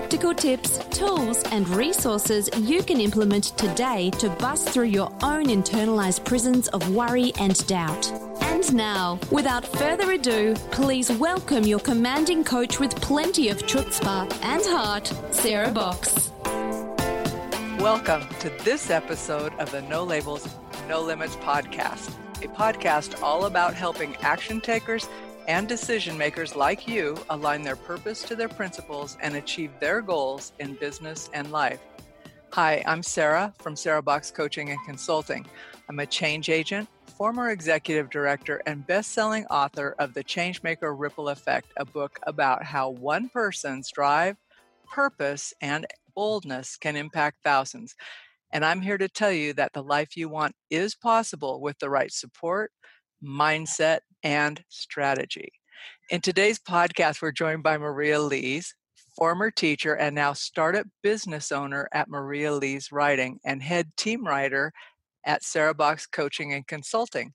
practical tips, tools, and resources you can implement today to bust through your own internalized prisons of worry and doubt. And now, without further ado, please welcome your commanding coach with plenty of chutzpah and heart, Sarah Box. Welcome to this episode of the No Labels, No Limits podcast, a podcast all about helping action takers and decision makers like you align their purpose to their principles and achieve their goals in business and life. Hi, I'm Sarah from Sarah Box Coaching and Consulting. I'm a change agent, former executive director, and best selling author of The Changemaker Ripple Effect, a book about how one person's drive, purpose, and boldness can impact thousands. And I'm here to tell you that the life you want is possible with the right support, mindset, and strategy. In today's podcast, we're joined by Maria Lees, former teacher and now startup business owner at Maria Lees Writing and head team writer at Sarah Box Coaching and Consulting.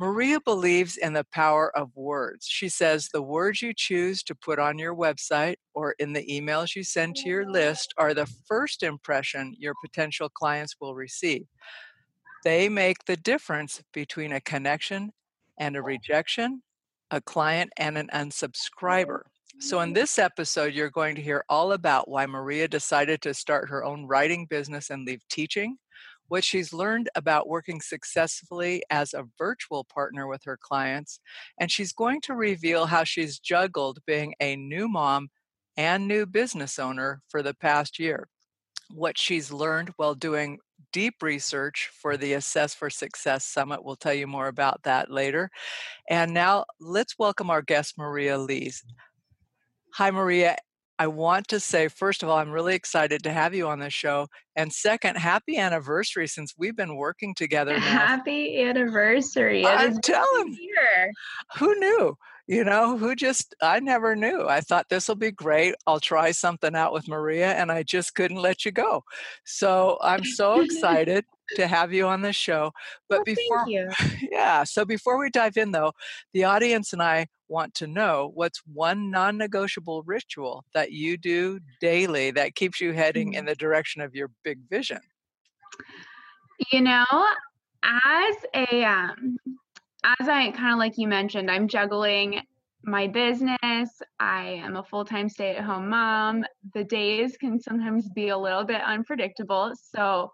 Maria believes in the power of words. She says the words you choose to put on your website or in the emails you send to your list are the first impression your potential clients will receive. They make the difference between a connection and a oh. rejection, a client and an unsubscriber. So, in mm-hmm. this episode, you're going to hear all about why Maria decided to start her own writing business and leave teaching, what she's learned about working successfully as a virtual partner with her clients, and she's going to reveal how she's juggled being a new mom and new business owner for the past year. What she's learned while doing deep research for the Assess for Success Summit. We'll tell you more about that later. And now let's welcome our guest, Maria Lees. Hi, Maria. I want to say, first of all, I'm really excited to have you on the show. And second, happy anniversary since we've been working together now. Happy anniversary. I'm telling you. Who knew? You know, who just, I never knew. I thought this will be great. I'll try something out with Maria, and I just couldn't let you go. So I'm so excited to have you on the show. But before, yeah, so before we dive in, though, the audience and I want to know what's one non negotiable ritual that you do daily that keeps you heading in mm-hmm. the direction of your big vision? You know, as a um, as I kind of like you mentioned, I'm juggling my business. I am a full time stay at home mom. The days can sometimes be a little bit unpredictable. So,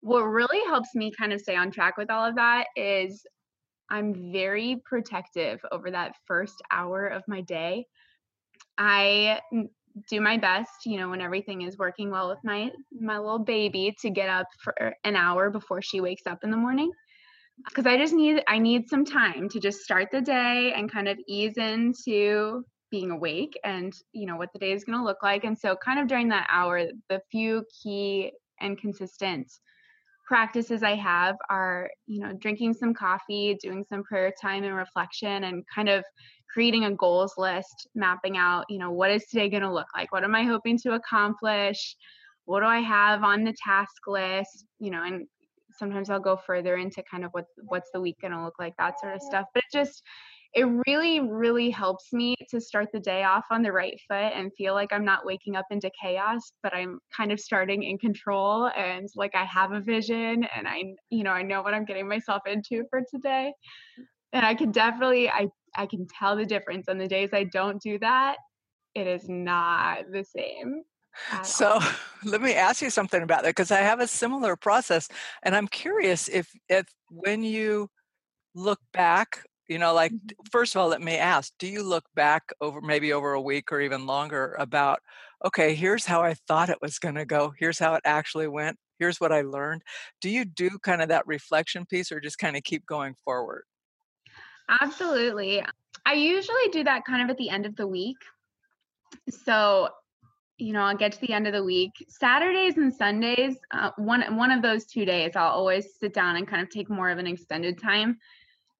what really helps me kind of stay on track with all of that is I'm very protective over that first hour of my day. I do my best, you know, when everything is working well with my my little baby to get up for an hour before she wakes up in the morning because I just need I need some time to just start the day and kind of ease into being awake and you know what the day is going to look like. And so kind of during that hour the few key and consistent practices I have are you know drinking some coffee doing some prayer time and reflection and kind of creating a goals list mapping out you know what is today going to look like? What am I hoping to accomplish? What do I have on the task list? You know and sometimes I'll go further into kind of what what's the week going to look like, that sort of stuff. But it just it really really helps me to start the day off on the right foot and feel like I'm not waking up into chaos, but I'm kind of starting in control and like I have a vision and I you know, I know what I'm getting myself into for today. And I can definitely I I can tell the difference on the days I don't do that. It is not the same. So let me ask you something about that because I have a similar process, and I'm curious if if when you look back, you know, like mm-hmm. first of all, let me ask: Do you look back over maybe over a week or even longer about, okay, here's how I thought it was going to go, here's how it actually went, here's what I learned. Do you do kind of that reflection piece, or just kind of keep going forward? Absolutely. I usually do that kind of at the end of the week. So you know, I'll get to the end of the week. Saturdays and Sundays, uh, one one of those two days, I'll always sit down and kind of take more of an extended time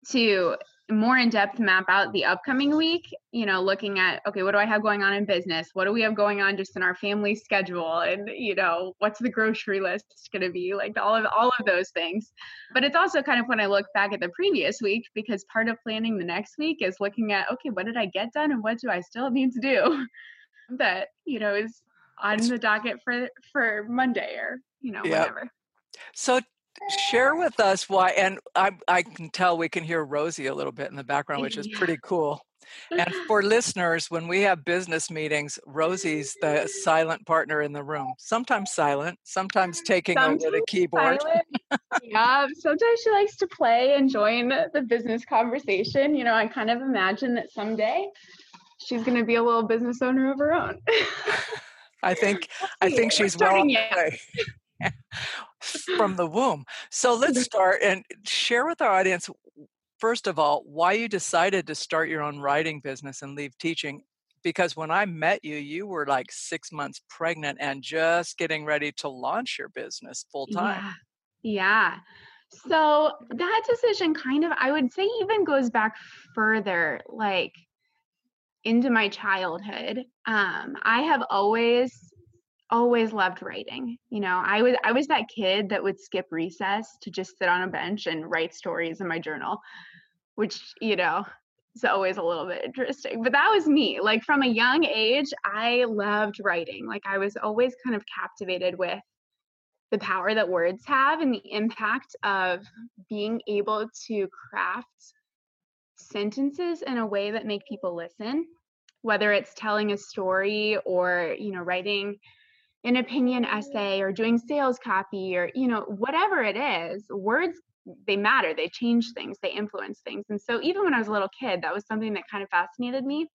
to more in depth map out the upcoming week. You know, looking at okay, what do I have going on in business? What do we have going on just in our family schedule? And you know, what's the grocery list going to be? Like all of all of those things. But it's also kind of when I look back at the previous week because part of planning the next week is looking at okay, what did I get done and what do I still need to do? that you know is on the docket for for Monday or you know yep. whatever. So share with us why and I, I can tell we can hear rosie a little bit in the background which is pretty cool and for listeners when we have business meetings rosie's the silent partner in the room sometimes silent sometimes taking sometimes over the keyboard yeah sometimes she likes to play and join the business conversation you know i kind of imagine that someday she's going to be a little business owner of her own. I think I think she's well from the womb. So let's start and share with our audience first of all why you decided to start your own writing business and leave teaching because when I met you you were like 6 months pregnant and just getting ready to launch your business full time. Yeah. yeah. So that decision kind of I would say even goes back further like into my childhood, um, I have always always loved writing. You know, I was I was that kid that would skip recess to just sit on a bench and write stories in my journal, which, you know, is always a little bit interesting. But that was me. Like from a young age, I loved writing. Like I was always kind of captivated with the power that words have and the impact of being able to craft sentences in a way that make people listen whether it's telling a story or you know writing an opinion essay or doing sales copy or you know whatever it is words they matter they change things they influence things. And so even when i was a little kid that was something that kind of fascinated me.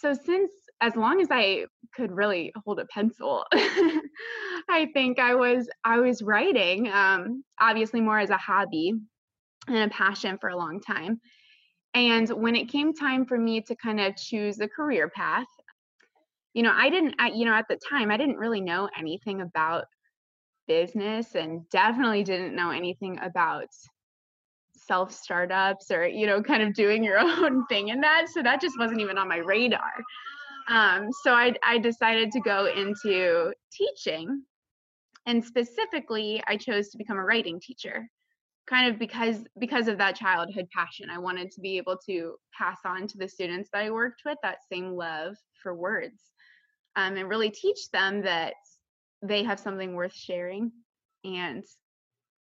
So since as long as i could really hold a pencil i think i was i was writing um, obviously more as a hobby and a passion for a long time and when it came time for me to kind of choose a career path, you know, I didn't, I, you know, at the time, I didn't really know anything about business and definitely didn't know anything about self startups or, you know, kind of doing your own thing in that. So that just wasn't even on my radar. Um, so I, I decided to go into teaching. And specifically, I chose to become a writing teacher kind of because because of that childhood passion i wanted to be able to pass on to the students that i worked with that same love for words um, and really teach them that they have something worth sharing and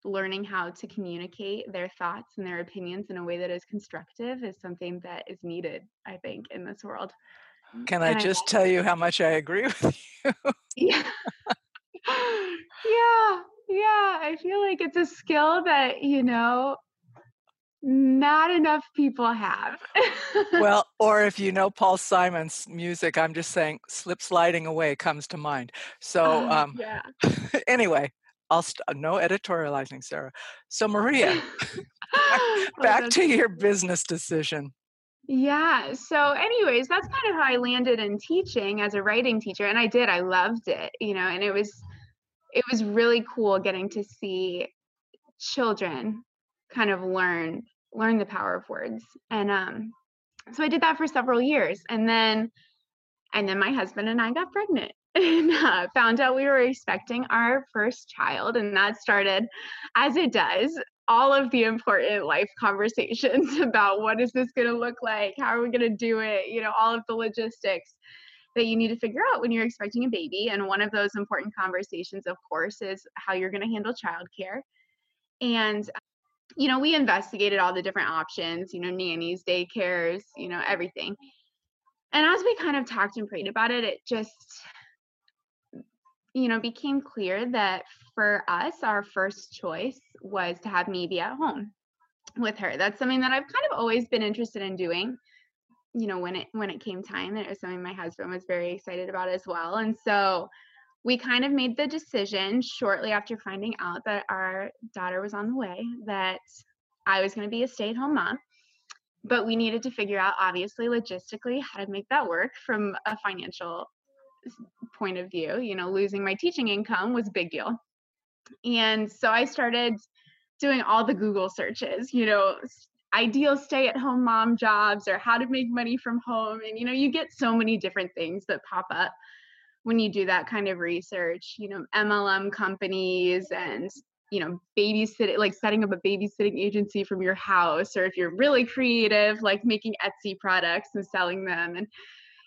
learning how to communicate their thoughts and their opinions in a way that is constructive is something that is needed i think in this world. Can i just I, tell you how much i agree with you? Yeah. Yeah yeah, I feel like it's a skill that, you know, not enough people have. well, or if you know Paul Simon's music, I'm just saying slip sliding away comes to mind. So, uh, um, yeah. anyway, I'll st- no editorializing, Sarah. So, Maria, back, oh, to your business decision. Yeah. So, anyways, that's kind of how I landed in teaching as a writing teacher. And I did, I loved it, you know, and it was it was really cool getting to see children kind of learn learn the power of words. And um so i did that for several years and then and then my husband and i got pregnant and uh, found out we were expecting our first child and that started as it does all of the important life conversations about what is this going to look like? How are we going to do it? You know all of the logistics that you need to figure out when you're expecting a baby. And one of those important conversations, of course, is how you're going to handle childcare. And you know, we investigated all the different options, you know, nannies, daycares, you know, everything. And as we kind of talked and prayed about it, it just, you know, became clear that for us, our first choice was to have me be at home with her. That's something that I've kind of always been interested in doing you know when it when it came time it was something my husband was very excited about as well and so we kind of made the decision shortly after finding out that our daughter was on the way that i was going to be a stay-at-home mom but we needed to figure out obviously logistically how to make that work from a financial point of view. You know, losing my teaching income was a big deal. And so I started doing all the Google searches, you know, ideal stay at home mom jobs or how to make money from home. And, you know, you get so many different things that pop up when you do that kind of research, you know, MLM companies and, you know, babysitting, like setting up a babysitting agency from your house, or if you're really creative, like making Etsy products and selling them. And,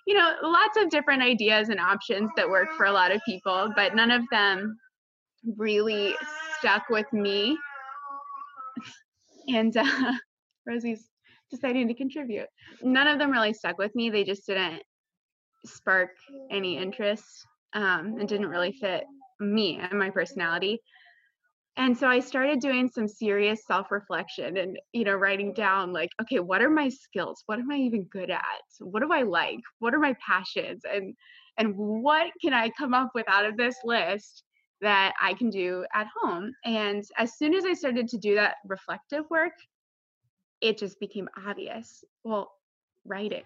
you know, lots of different ideas and options that work for a lot of people, but none of them really stuck with me. And uh, Rosie's deciding to contribute. None of them really stuck with me. They just didn't spark any interest um, and didn't really fit me and my personality. And so I started doing some serious self reflection and, you know, writing down like, okay, what are my skills? What am I even good at? What do I like? What are my passions? And, and what can I come up with out of this list that I can do at home? And as soon as I started to do that reflective work, it just became obvious. Well, writing.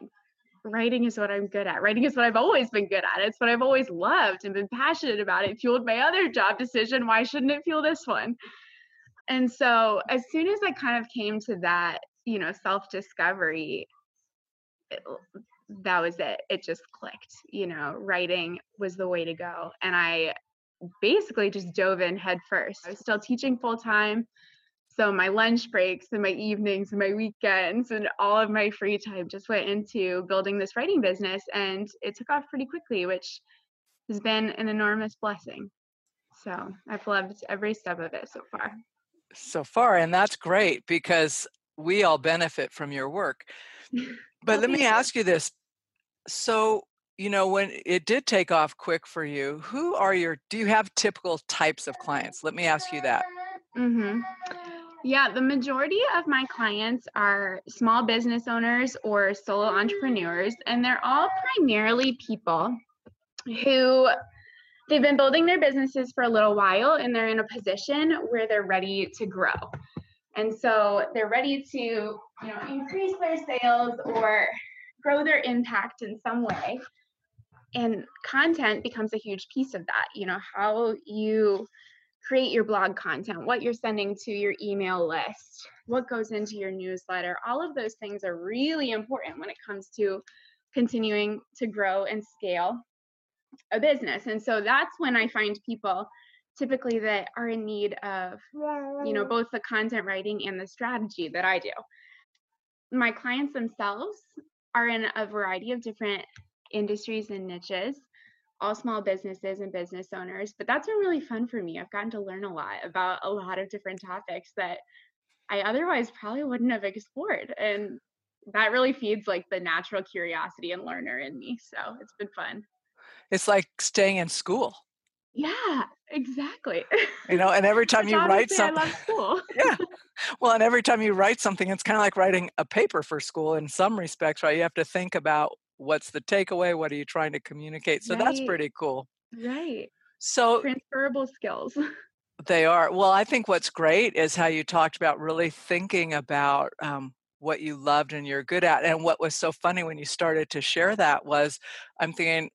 Writing is what I'm good at. Writing is what I've always been good at. It's what I've always loved and been passionate about. It fueled my other job decision. Why shouldn't it fuel this one? And so, as soon as I kind of came to that, you know, self discovery, that was it. It just clicked. You know, writing was the way to go. And I basically just dove in head first. I was still teaching full time so my lunch breaks and my evenings and my weekends and all of my free time just went into building this writing business and it took off pretty quickly, which has been an enormous blessing. So I've loved every step of it so far. So far, and that's great because we all benefit from your work. But let me ask you this. So, you know, when it did take off quick for you, who are your, do you have typical types of clients? Let me ask you that. Mm-hmm. Yeah, the majority of my clients are small business owners or solo entrepreneurs, and they're all primarily people who they've been building their businesses for a little while and they're in a position where they're ready to grow. And so they're ready to, you know, increase their sales or grow their impact in some way. And content becomes a huge piece of that. You know, how you create your blog content, what you're sending to your email list, what goes into your newsletter. All of those things are really important when it comes to continuing to grow and scale a business. And so that's when I find people typically that are in need of you know both the content writing and the strategy that I do. My clients themselves are in a variety of different industries and niches all small businesses and business owners. But that's been really fun for me. I've gotten to learn a lot about a lot of different topics that I otherwise probably wouldn't have explored. And that really feeds like the natural curiosity and learner in me. So it's been fun. It's like staying in school. Yeah, exactly. You know, and every time you write something, I love school. yeah. Well, and every time you write something, it's kind of like writing a paper for school in some respects, right? You have to think about what's the takeaway? What are you trying to communicate? So right. that's pretty cool. Right. So transferable skills. They are. Well i think what's great is how you talked about really thinking about um, what you loved and you're good at and what was so funny when you started to share that was i'm thinking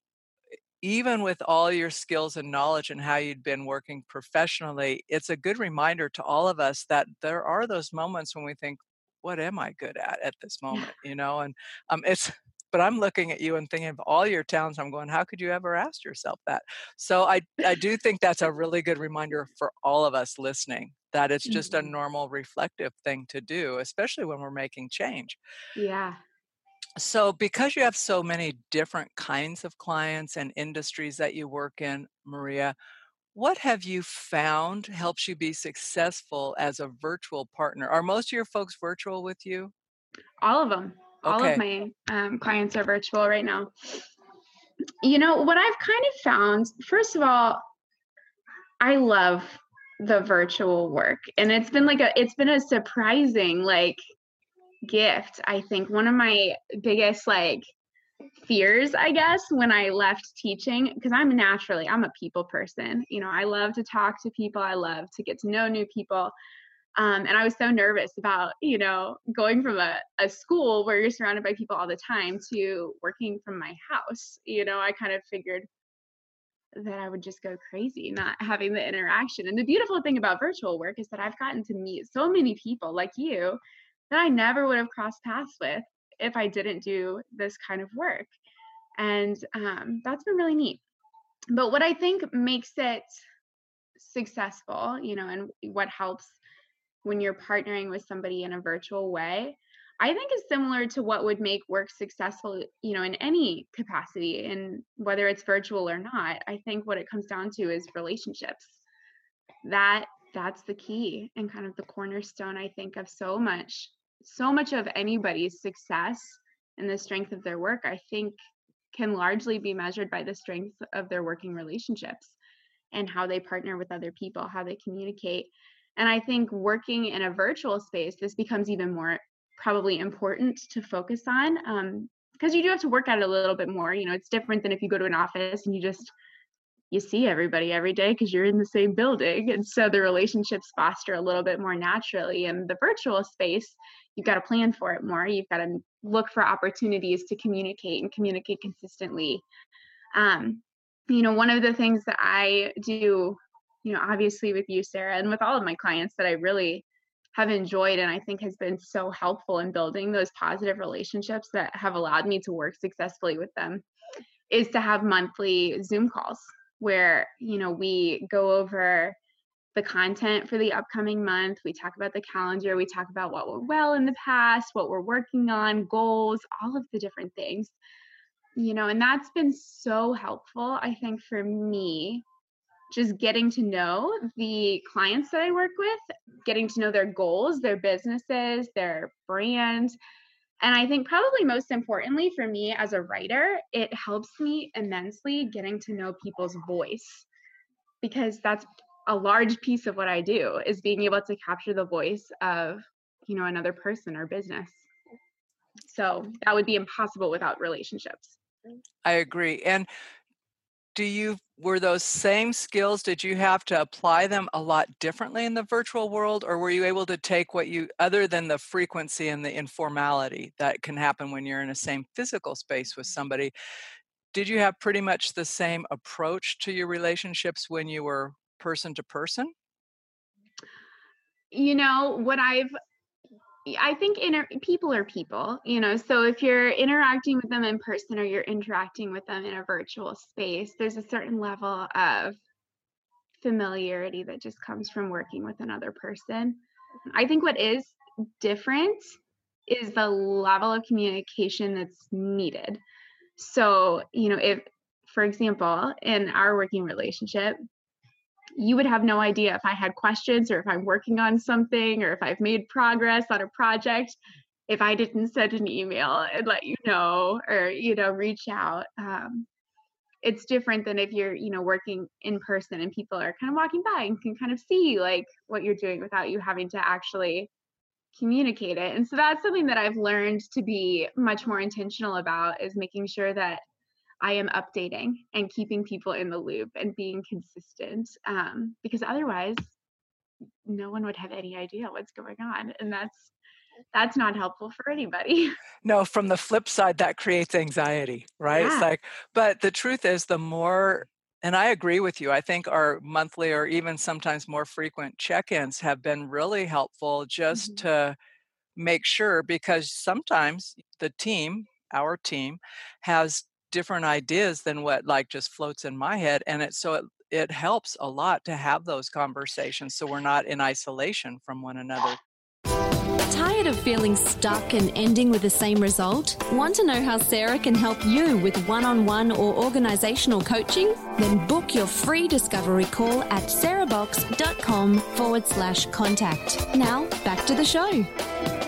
even with all your skills and knowledge and how you'd been working professionally, it's a good reminder to all of us that there are those moments when we think, what am I good at at this moment? You know, and um, it's but I'm looking at you and thinking of all your talents. I'm going, how could you ever ask yourself that? So I, I do think that's a really good reminder for all of us listening that it's just mm-hmm. a normal reflective thing to do, especially when we're making change. Yeah. So, because you have so many different kinds of clients and industries that you work in, Maria, what have you found helps you be successful as a virtual partner? Are most of your folks virtual with you? All of them all of my um, clients are virtual right now. You know what i've kind of found first of all i love the virtual work and it's been like a it's been a surprising like gift i think. One of my biggest like fears i guess when i left teaching because i'm naturally i'm a people person you know i love to talk to people i love to get to know new people um, and I was so nervous about, you know, going from a, a school where you're surrounded by people all the time to working from my house. You know, I kind of figured, that I would just go crazy not having the interaction. And the beautiful thing about virtual work is that I've gotten to meet so many people like you that I never would have crossed paths with if I didn't do this kind of work. And um, that's been really neat. But what I think makes it successful, you know, and what helps when you're partnering with somebody in a virtual way I think is similar to what would make work successful, you know, in any capacity and whether it's virtual or not. I think what it comes down to is relationships. That that's the key and kind of the cornerstone I think of so much so much of anybody's success and the strength of their work I think can largely be measured by the strength of their working relationships and how they partner with other people, how they communicate. And I think working in a virtual space, this becomes even more probably important to focus on because um, you do have to work at it a little bit more you know it's different than if you go to an office and you just you see everybody every day because you're in the same building and so the relationships foster a little bit more naturally. In the virtual space you've got to plan for it more you've got to look for opportunities to communicate and communicate consistently. Um, you know one of the things that i do you know obviously with you sarah and with all of my clients that i really have enjoyed and I think has been so helpful in building those positive relationships that have allowed me to work successfully with them is to have monthly Zoom calls where, you know, we go over the content for the upcoming month. We talk about the calendar. We talk about what went well in the past, what we're working on, goals, all of the different things. You know, and that's been so helpful, I think, for me just getting to know the clients that I work with, getting to know their goals, their businesses, their brands. And I think probably most importantly for me as a writer, it helps me immensely getting to know people's voice because that's a large piece of what I do is being able to capture the voice of, you know, another person or business. So that would be impossible without relationships. I agree. And do you were those same skills did you have to apply them a lot differently in the virtual world or were you able to take what you other than the frequency and the informality that can happen when you're in a same physical space with somebody did you have pretty much the same approach to your relationships when you were person to person? You know what i've I think inter- people are people, you know. So if you're interacting with them in person or you're interacting with them in a virtual space, there's a certain level of familiarity that just comes from working with another person. I think what is different is the level of communication that's needed. So, you know, if, for example, in our working relationship, you would have no idea if I had questions or if I'm working on something or if I've made progress on a project if I didn't send an email and let you know or you know reach out. Um, it's different than if you're you know working in person and people are kind of walking by and can kind of see like what you're doing without you having to actually communicate it. And so that's something that I've learned to be much more intentional about is making sure that I am updating and keeping people in the loop and being consistent um, because otherwise no one would have any idea what's going on and that's that's not helpful for anybody. No, from the flip side that creates anxiety, right? Yeah. It's like but the truth is the more and I agree with you. I think our monthly or even sometimes more frequent check-ins have been really helpful just mm-hmm. to make sure because sometimes the team, our team has different ideas than what like just floats in my head and it so it, it helps a lot to have those conversations so we're not in isolation from one another Tired of feeling stuck and ending with the same result? Want to know how Sarah can help you with one on one or organizational coaching? Then book your free discovery call at sarahbox.com forward slash contact. Now, back to the show.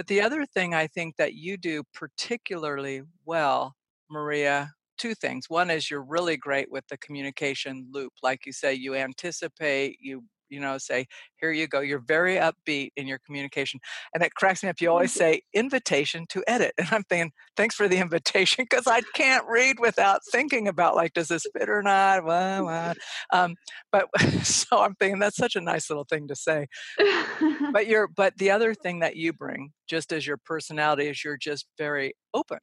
But the other thing I think that you do particularly well, Maria, two things. One is you're really great with the communication loop. Like you say, you anticipate, you you know say here you go you're very upbeat in your communication and it cracks me up you always say invitation to edit and i'm thinking thanks for the invitation because i can't read without thinking about like does this fit or not blah, blah. Um, but so i'm thinking that's such a nice little thing to say but you're but the other thing that you bring just as your personality is you're just very open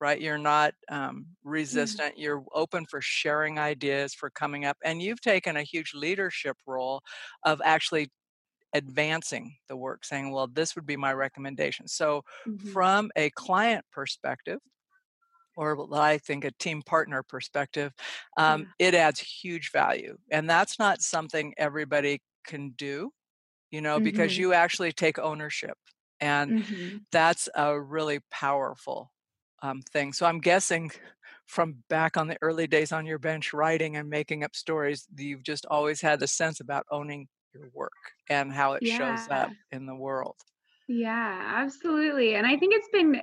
right? You're not um, resistant. Mm. You're open for sharing ideas, for coming up. And you've taken a huge leadership role of actually advancing the work, saying, well, this would be my recommendation. So, mm-hmm. from a client perspective, or I think a team partner perspective, um, yeah. it adds huge value. And that's not something everybody can do, you know, mm-hmm. because you actually take ownership. And mm-hmm. that's a really powerful um, thing. So I'm guessing from back on the early days on your bench writing and making up stories, you've just always had the sense about owning your work and how it yeah. shows up in the world. Yeah, absolutely. And I think it's been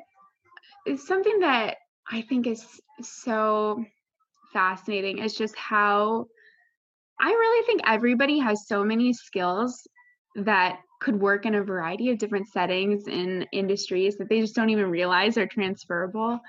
it's something that I think is so fascinating is just how I really think everybody has so many skills that could work in a variety of different settings in industries that they just don't even realize are transferable.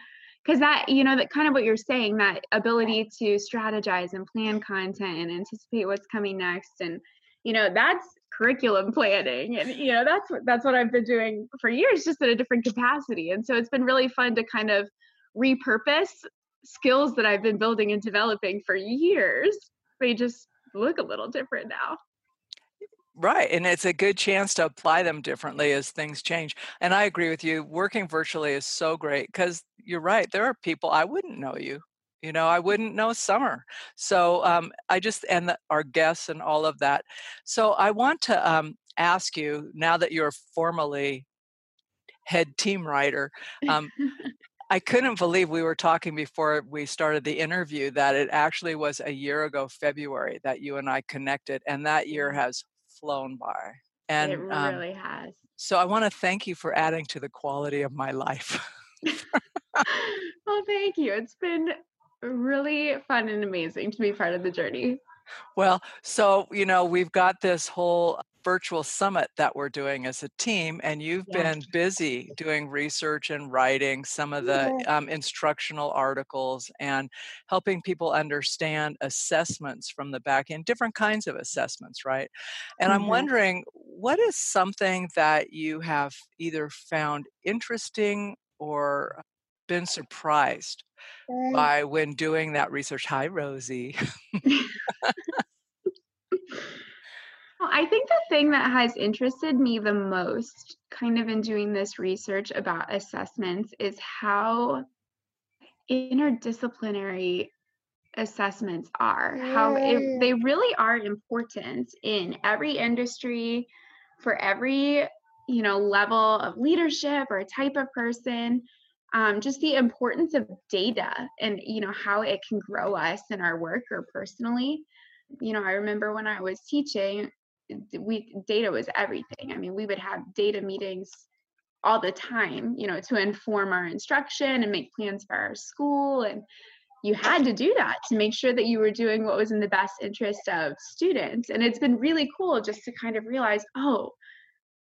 Because that you know that kind of what you're saying that ability to strategize and plan content and anticipate what's coming next and you know that's curriculum planning and you know that's what that's what I've been doing for years just in a different capacity. And so it's been really fun to kind of repurpose skills that I've been building and developing for years they just look a little different now Right. And it's a good chance to apply them differently as things change. And I agree with you. Working virtually is so great because you're right. There are people I wouldn't know you. You know, I wouldn't know Summer. So um, I just, and the, our guests and all of that. So I want to um, ask you now that you're formally head team writer, um, I couldn't believe we were talking before we started the interview that it actually was a year ago, February, that you and I connected, and that year has flown by. And it um, really um, has. So I want to thank you for adding to the quality of my life. well, thank you. It's been really fun and amazing to be part of the journey. Well, so, you know, we've got this whole virtual summit that we're doing as a team, and you've yeah. been busy doing research and writing some of the yeah. um, instructional articles and helping people understand assessments from the back end, different kinds of assessments, right? And mm-hmm. I'm wondering, what is something that you have either found interesting or been surprised by when doing that research? Hi, Rosie. I think the thing that has interested me the most, kind of in doing this research about assessments, is how interdisciplinary assessments are. How it, they really are important in every industry, for every you know level of leadership or type of person. Um, just the importance of data and you know how it can grow us in our work or personally you know i remember when i was teaching we data was everything. I mean, we would have data meetings all the time, you know, to inform our instruction and make plans for our school. And you had to do that to make sure that you were doing what was in the best interest of students. And it's been really cool just to kind of realize, oh,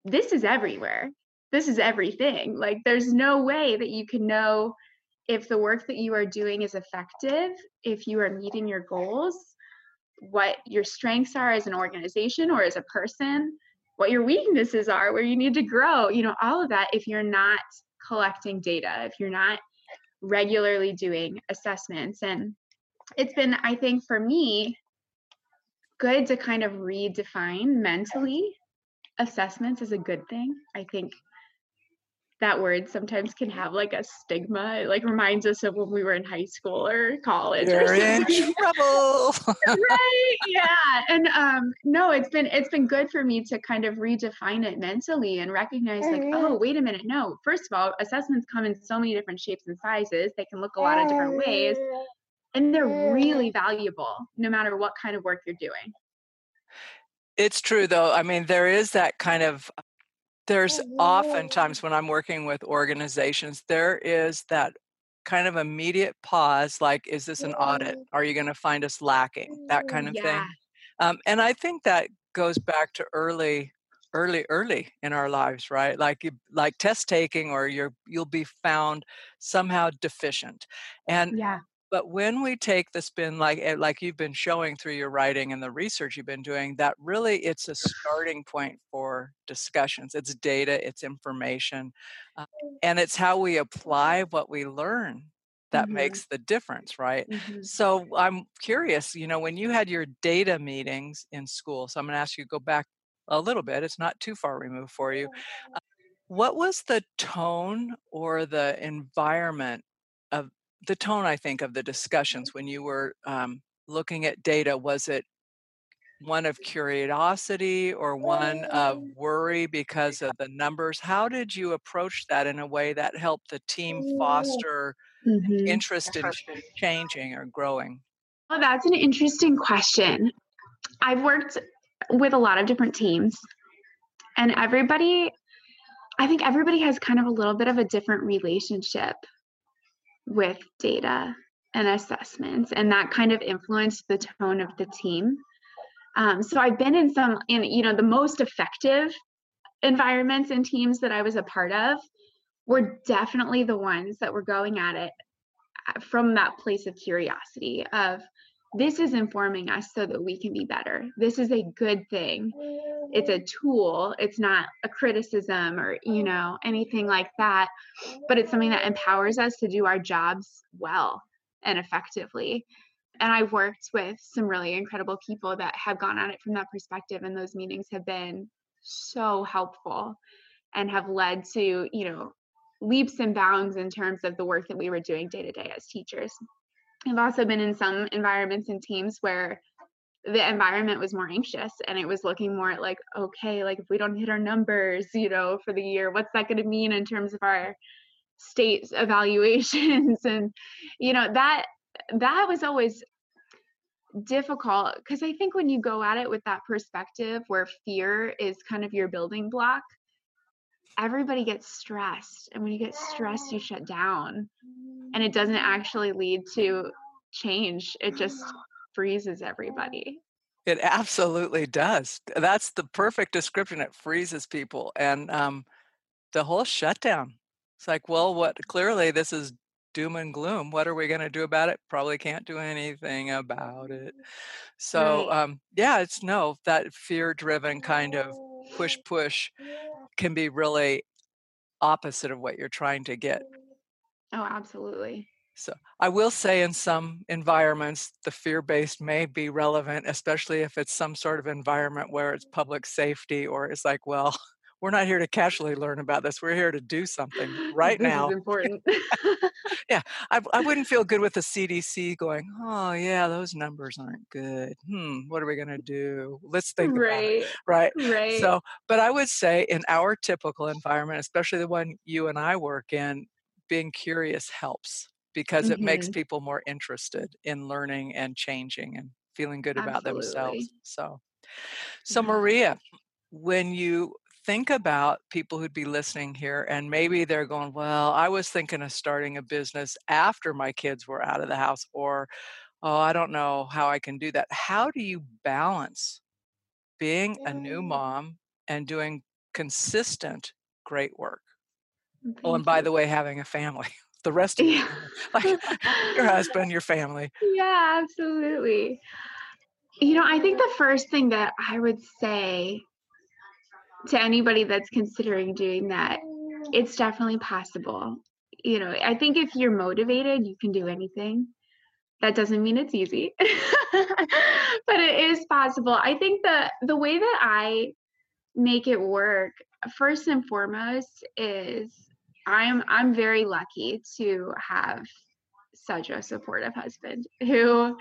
this is everywhere. This is everything. Like, there's no way that you can know if the work that you are doing is effective, if you are meeting your goals, what your strengths are as an organization or as a person, what your weaknesses are, where you need to grow, you know, all of that if you're not collecting data, if you're not regularly doing assessments. And it's been, I think, for me, good to kind of redefine mentally assessments is a good thing. I think that word sometimes can have like a stigma. It like reminds us of when we were in high school or college. You're or in trouble. right. Yeah. And um no, it's been it's been good for me to kind of redefine it mentally and recognize like, oh, wait a minute. No, first of all, assessments come in so many different shapes and sizes. They can look a lot of different ways. And they're really valuable no matter what kind of work you're doing. It's true though. I mean, there is that kind of there's oftentimes when I'm working with organizations, there is that kind of immediate pause like, is this an audit? Are you going to find us lacking? That kind of yeah. thing. Um, and I think that goes back to early early early in our lives right like you like test taking or you're you'll be found somehow deficient and yeah but when we take the spin like eh, like you've been showing through your writing and the research you've been doing that really it's a starting point for discussions. It's data it's information uh, and it's how we apply what we learn that mm-hmm. makes the difference right? Mm-hmm. so i'm curious you know when you had your data meetings in school so i'm going to ask you to go back a little bit it's not too far removed for you. Uh, what was the tone or the environment the tone, I think, of the discussions when you were um, looking at data? Was it one of curiosity or one of worry because of the numbers? How did you approach that in a way that helped the team foster mm-hmm. interest in changing or growing? Well, that's an interesting question. I've worked with a lot of different teams, and everybody, I think everybody has kind of a little bit of a different relationship with data and assessments, and that kind of influenced the tone of the team. Um, so I've been in some, in you know, the most effective environments and teams that I was a part of were definitely the ones that were going at it uh, from that place of curiosity of this is informing us so that we can be better. This is a good thing. It's a tool. It's not a criticism or, you mm-hmm. know, anything like that, but it's something that empowers us to do our jobs well and effectively. And I've worked with some really incredible people that have gone at it from that perspective, and those meetings have been so helpful and have led to, you know, leaps and bounds in terms of the work that we were doing day to day as teachers. I've also been in some environments and teams where the environment was more anxious and it was looking more at like okay like if we don't hit our numbers you know for the year what's that going to mean in terms of our state evaluations? And you know that that was always difficult because i think when you go at it with that perspective where fear is kind of your building block everybody gets stressed and when you get stressed you shut down and it doesn't actually lead to change it just freezes everybody. It absolutely does. That's the perfect description it freezes people and um, the whole shutdown. It's like well what clearly this is doom and gloom what are we going to do about it? Probably can't do anything about it. So right. um, yeah it's no that fear driven kind of push push can be really opposite of what you're trying to get. Oh, absolutely. So I will say in some environments, the fear-based may be relevant, especially if it's some sort of environment where it's public safety or it's like, well, we're not here to casually learn about this. We're here to do something right this now. Is important. yeah, I, I wouldn't feel good with the CDC going, oh yeah, those numbers aren't good. Hmm, what are we going to do? Let's think right. about it. Right. Right. So, but I would say in our typical environment, especially the one you and I work in, being curious helps because mm-hmm. it makes mm-hmm. people more interested in learning and changing and feeling good Absolutely. about themselves. So, so Maria, when you think about people who'd be listening here and maybe they're going, Well, I was thinking of starting a business after my kids were out of the house, or Oh, I don't know how I can do that. How do you balance being a new mom and doing consistent great work? Thank oh, and by you. the way, having a family. The rest of yeah. like your husband, your family. Yeah, absolutely. You know, I think the first thing that I would say to anybody that's considering doing that, it's definitely possible. You know, I think if you're motivated, you can do anything. That doesn't mean it's easy, but it is possible. I think the the way that I make it work first and foremost is I'm I'm very lucky to have such a supportive husband who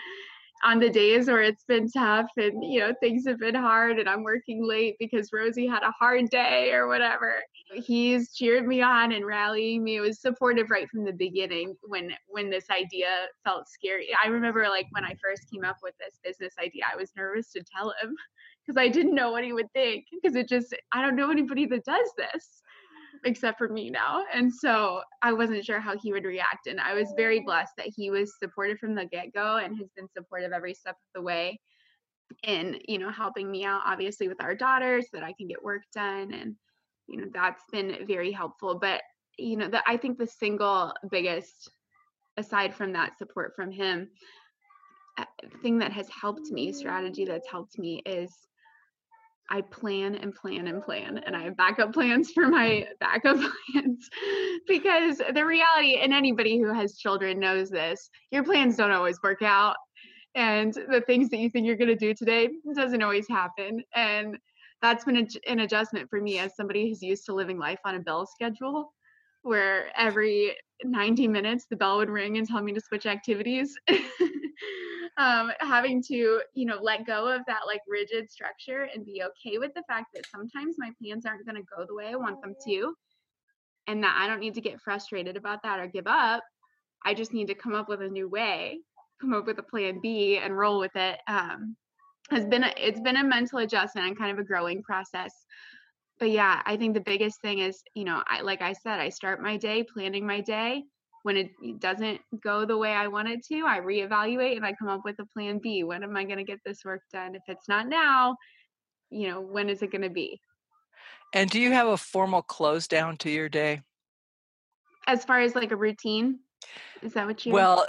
on the days where it's been tough and you know things have been hard and I'm working late because Rosie had a hard day or whatever. He's cheered me on and rallying me. It was supportive right from the beginning when when this idea felt scary. I remember like when I first came up with this business idea, I was nervous to tell him because I didn't know what he would think because it just I don't know anybody that does this except for me now. And so I wasn't sure how he would react. And I was very blessed that he was supportive from the get go and has been supportive every step of the way in, you know, helping me out, obviously, with our daughters so that I can get work done. And, you know, that's been very helpful. But, you know, that I think the single biggest aside from that support from him, uh, thing that has helped me, strategy that's helped me is I plan and plan and plan, and I have backup plans for my backup plans because the reality, and anybody who has children knows this, your plans don't always work out. And the things that you think you're going to do today doesn't always happen. And that's been a, an adjustment for me as somebody who's used to living life on a bell schedule where every 90 minutes the bell would ring and tell me to switch activities um, having to you know let go of that like rigid structure and be okay with the fact that sometimes my plans aren't going to go the way i want them to and that i don't need to get frustrated about that or give up. I just need to come up with a new way come up with a plan b and roll with it um, has been a, it's been a mental adjustment and kind of a growing process. But yeah i think the biggest thing is you know i like i said i start my day planning my day when it doesn't go the way I want it to, I reevaluate and I come up with a plan B. When am I going to get this work done? If it's not now, you know, when is it going to be? And do you have a formal close down to your day? As far as like a routine? Is that what you Well,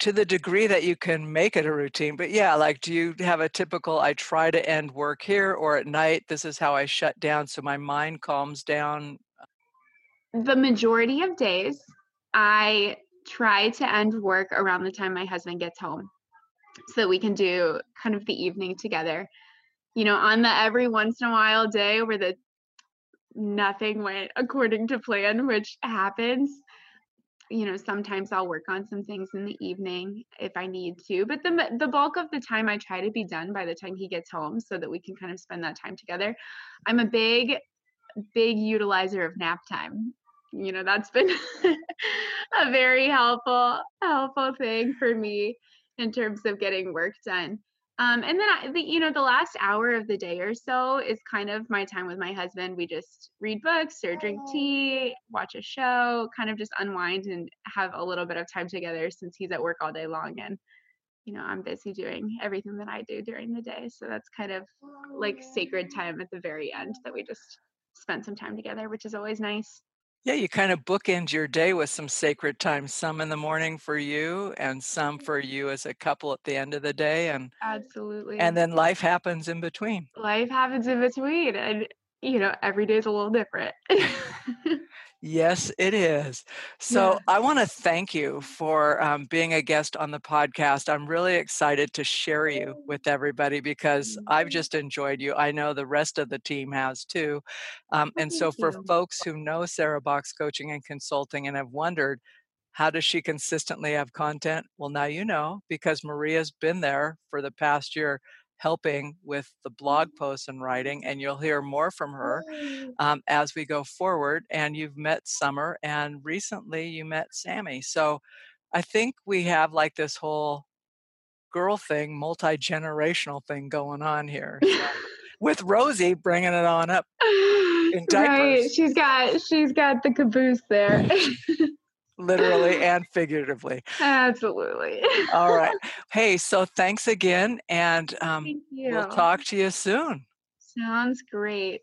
to the degree that you can make it a routine, but yeah, like do you have a typical I try to end work here or at night this is how I shut down so my mind calms down? The majority of days I try to end work around the time my husband gets home so that we can do kind of the evening together. You know, on the every once in a while day where the nothing went according to plan, which happens, you know, sometimes I'll work on some things in the evening if I need to, but the the bulk of the time I try to be done by the time he gets home so that we can kind of spend that time together. I'm a big big utilizer of nap time you know that's been a very helpful helpful thing for me in terms of getting work done. Um, and then I, the, you know the last hour of the day or so is kind of my time with my husband. We just read books or drink tea watch a show kind of just unwind and have a little bit of time together since he's at work all day long and you know i'm busy doing everything that i do during the day. So that's kind of like sacred time at the very end that we just spend some time together which is always nice yeah, you kind of bookend your day with some sacred time, some in the morning for you and some for mm-hmm. you as a couple at the end of the day and Absolutely. And then life happens in between. Life happens in between and you know, every day is a little different. Yes, it is. So Yeah. I want to thank you for um, being a guest on the podcast. I'm really excited to share you with everybody because I've Mhm. just enjoyed you. I know the rest of the team has too. Um, Oh, and so for you. folks who know Sarah Box Coaching and Consulting and have wondered, how does she consistently have content? Well, now you know because Maria's been there for the past year helping with the blog posts and writing, and you'll hear more from her um, as we go forward. And you've met Summer, and recently you met Sammy. So I think we have like this whole girl thing, multi generational thing going on here. With Rosie bringing it on up in right. diapers. She's got she's got the caboose there. literally and figuratively. Absolutely. All right. Hey, so thanks again, and um, Thank you. we'll talk to you soon. Sounds great.